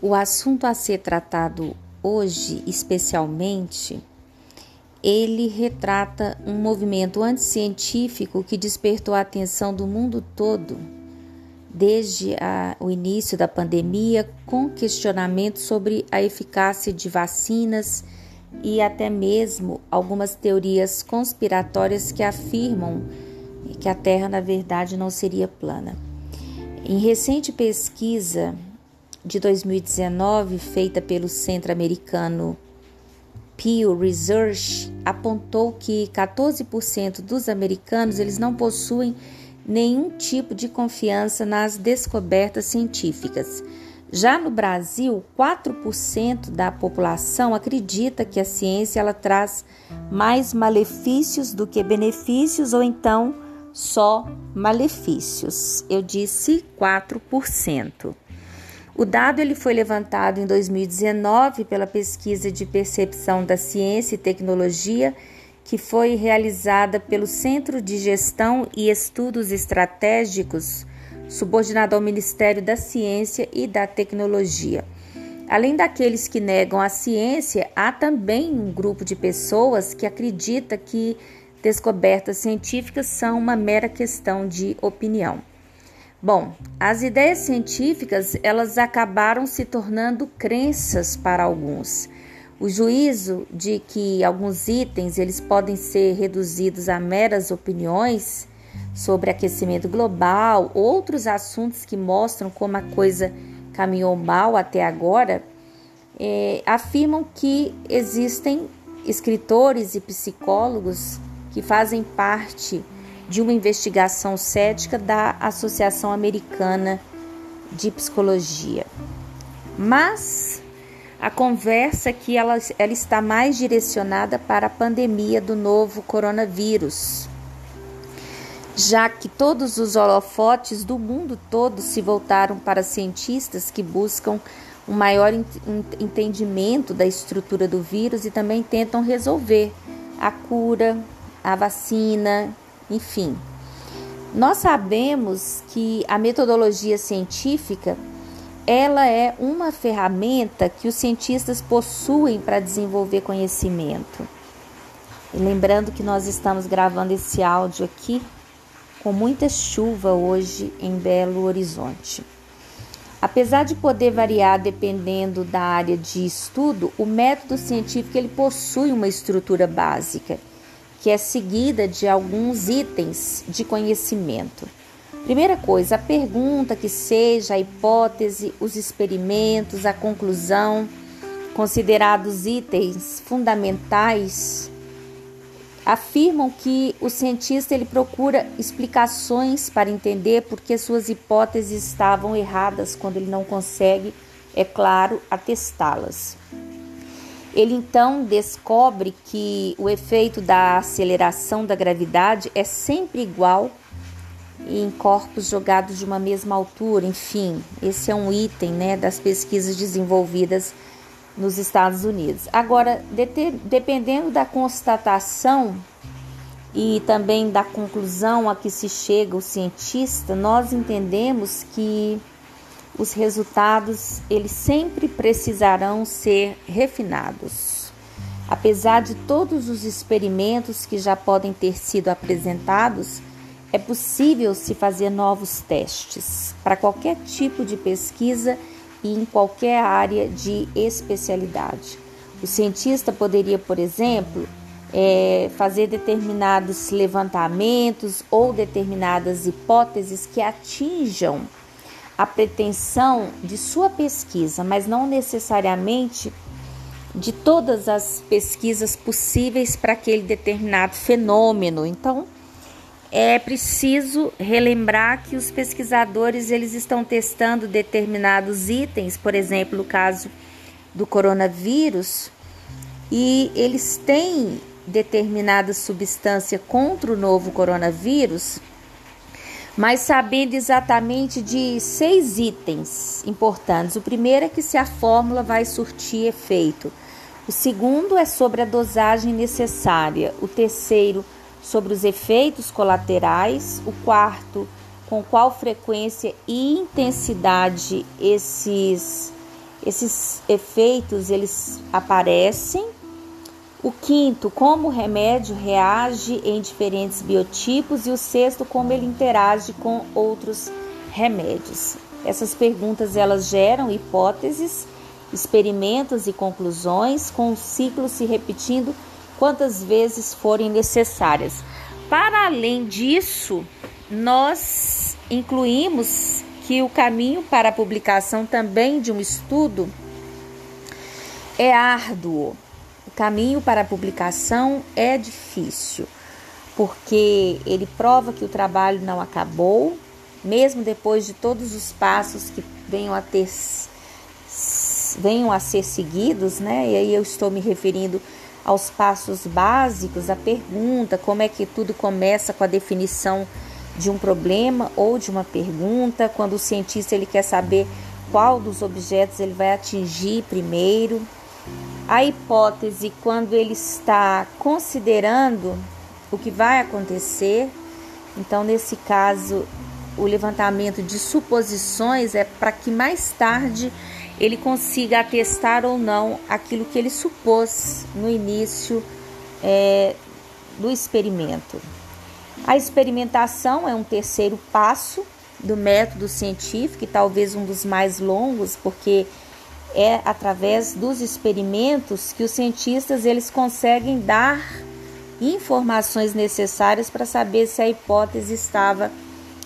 O assunto a ser tratado hoje, especialmente, ele retrata um movimento anticientífico que despertou a atenção do mundo todo desde a, o início da pandemia, com questionamentos sobre a eficácia de vacinas e até mesmo algumas teorias conspiratórias que afirmam que a Terra, na verdade, não seria plana. Em recente pesquisa de 2019, feita pelo Centro Americano Pew Research, apontou que 14% dos americanos eles não possuem nenhum tipo de confiança nas descobertas científicas. Já no Brasil, 4% da população acredita que a ciência ela traz mais malefícios do que benefícios ou então só malefícios. Eu disse 4%. O dado ele foi levantado em 2019 pela pesquisa de percepção da ciência e tecnologia que foi realizada pelo Centro de Gestão e Estudos Estratégicos, subordinado ao Ministério da Ciência e da Tecnologia. Além daqueles que negam a ciência, há também um grupo de pessoas que acredita que descobertas científicas são uma mera questão de opinião. Bom, as ideias científicas, elas acabaram se tornando crenças para alguns. O juízo de que alguns itens eles podem ser reduzidos a meras opiniões sobre aquecimento global, outros assuntos que mostram como a coisa caminhou mal até agora, é, afirmam que existem escritores e psicólogos que fazem parte de uma investigação cética da Associação Americana de Psicologia. Mas a conversa aqui ela, ela está mais direcionada para a pandemia do novo coronavírus, já que todos os holofotes do mundo todo se voltaram para cientistas que buscam um maior entendimento da estrutura do vírus e também tentam resolver a cura, a vacina, enfim. Nós sabemos que a metodologia científica ela é uma ferramenta que os cientistas possuem para desenvolver conhecimento. E lembrando que nós estamos gravando esse áudio aqui com muita chuva hoje em Belo Horizonte. Apesar de poder variar dependendo da área de estudo, o método científico ele possui uma estrutura básica que é seguida de alguns itens de conhecimento. Primeira coisa, a pergunta que seja, a hipótese, os experimentos, a conclusão, considerados itens fundamentais, afirmam que o cientista ele procura explicações para entender por que suas hipóteses estavam erradas quando ele não consegue, é claro, atestá-las. Ele então descobre que o efeito da aceleração da gravidade é sempre igual em corpos jogados de uma mesma altura, enfim, esse é um item né, das pesquisas desenvolvidas nos Estados Unidos. Agora, dependendo da constatação e também da conclusão a que se chega o cientista, nós entendemos que os resultados eles sempre precisarão ser refinados. Apesar de todos os experimentos que já podem ter sido apresentados, é possível se fazer novos testes para qualquer tipo de pesquisa e em qualquer área de especialidade. O cientista poderia, por exemplo, é, fazer determinados levantamentos ou determinadas hipóteses que atinjam a pretensão de sua pesquisa, mas não necessariamente de todas as pesquisas possíveis para aquele determinado fenômeno. Então, é preciso relembrar que os pesquisadores eles estão testando determinados itens, por exemplo, no caso do coronavírus, e eles têm determinada substância contra o novo coronavírus mas sabendo exatamente de seis itens importantes. O primeiro é que se a fórmula vai surtir efeito. O segundo é sobre a dosagem necessária. O terceiro, sobre os efeitos colaterais. O quarto, com qual frequência e intensidade esses Esses efeitos eles aparecem. O quinto, como o remédio reage em diferentes biotipos e o sexto, como ele interage com outros remédios. Essas perguntas elas geram hipóteses, experimentos e conclusões, com o ciclo se repetindo quantas vezes forem necessárias. Para além disso, nós incluímos que o caminho para a publicação também de um estudo é árduo. Caminho para a publicação é difícil, porque ele prova que o trabalho não acabou, mesmo depois de todos os passos que venham a ter venham a ser seguidos, né? E aí eu estou me referindo aos passos básicos, a pergunta, como é que tudo começa com a definição de um problema ou de uma pergunta, quando o cientista ele quer saber qual dos objetos ele vai atingir primeiro. A hipótese, quando ele está considerando o que vai acontecer, então nesse caso, o levantamento de suposições é para que mais tarde ele consiga atestar ou não aquilo que ele supôs no início é, do experimento. A experimentação é um terceiro passo do método científico e talvez um dos mais longos, porque é através dos experimentos que os cientistas eles conseguem dar informações necessárias para saber se a hipótese estava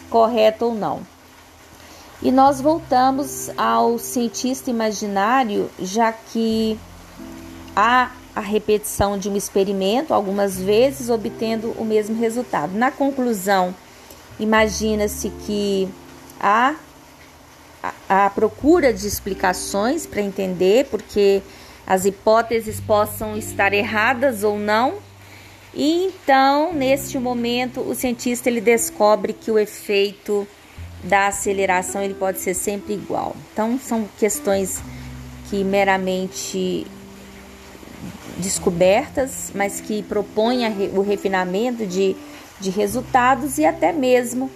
correta ou não. E nós voltamos ao cientista imaginário, já que há a repetição de um experimento, algumas vezes obtendo o mesmo resultado. Na conclusão, imagina-se que há a procura de explicações para entender porque as hipóteses possam estar erradas ou não. E então, neste momento, o cientista ele descobre que o efeito da aceleração ele pode ser sempre igual. Então, são questões que meramente descobertas, mas que propõem o refinamento de, de resultados e até mesmo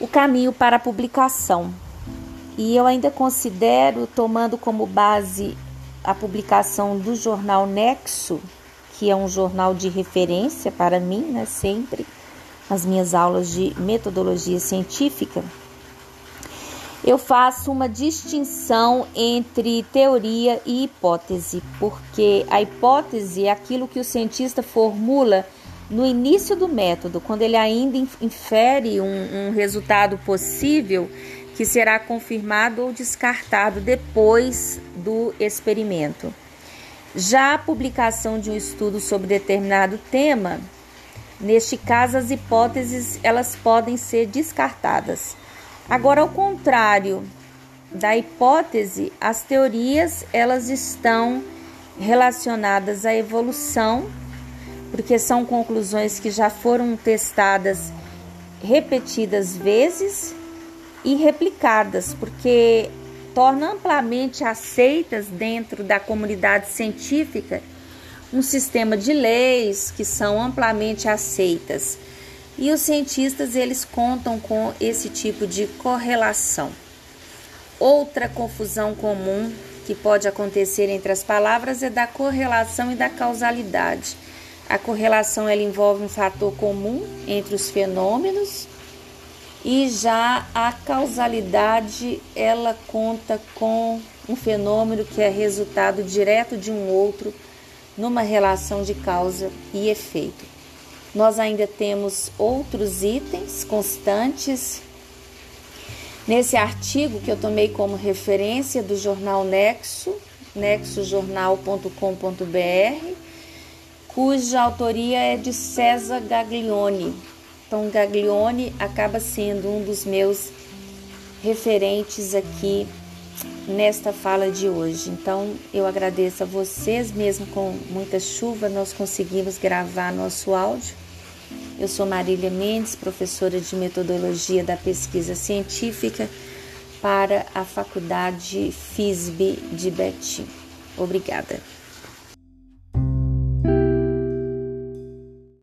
o caminho para a publicação. E eu ainda considero, tomando como base a publicação do jornal Nexo, que é um jornal de referência para mim, né, sempre, nas minhas aulas de metodologia científica, eu faço uma distinção entre teoria e hipótese, porque a hipótese é aquilo que o cientista formula no início do método, quando ele ainda infere um, um resultado possível que será confirmado ou descartado depois do experimento. Já a publicação de um estudo sobre determinado tema Neste caso, as hipóteses elas podem ser descartadas. Agora, ao contrário da hipótese, as teorias elas estão relacionadas à evolução, porque são conclusões que já foram testadas repetidas vezes e replicadas, porque tornam amplamente aceitas dentro da comunidade científica um sistema de leis que são amplamente aceitas. E os cientistas eles contam com esse tipo de correlação. Outra confusão comum que pode acontecer entre as palavras é da correlação e da causalidade. A correlação ela envolve um fator comum entre os fenômenos e já a causalidade ela conta com um fenômeno que é resultado direto de um outro numa relação de causa e efeito. Nós ainda temos outros itens constantes. Nesse artigo que eu tomei como referência do jornal Nexo, nexojornal.com.br, cuja autoria é de César Gaglione. Então, Gaglione acaba sendo um dos meus referentes aqui nesta fala de hoje. Então, eu agradeço a vocês, mesmo com muita chuva, nós conseguimos gravar nosso áudio. Eu sou Marília Mendes, professora de metodologia da pesquisa científica para a Faculdade FISB de Betim. Obrigada.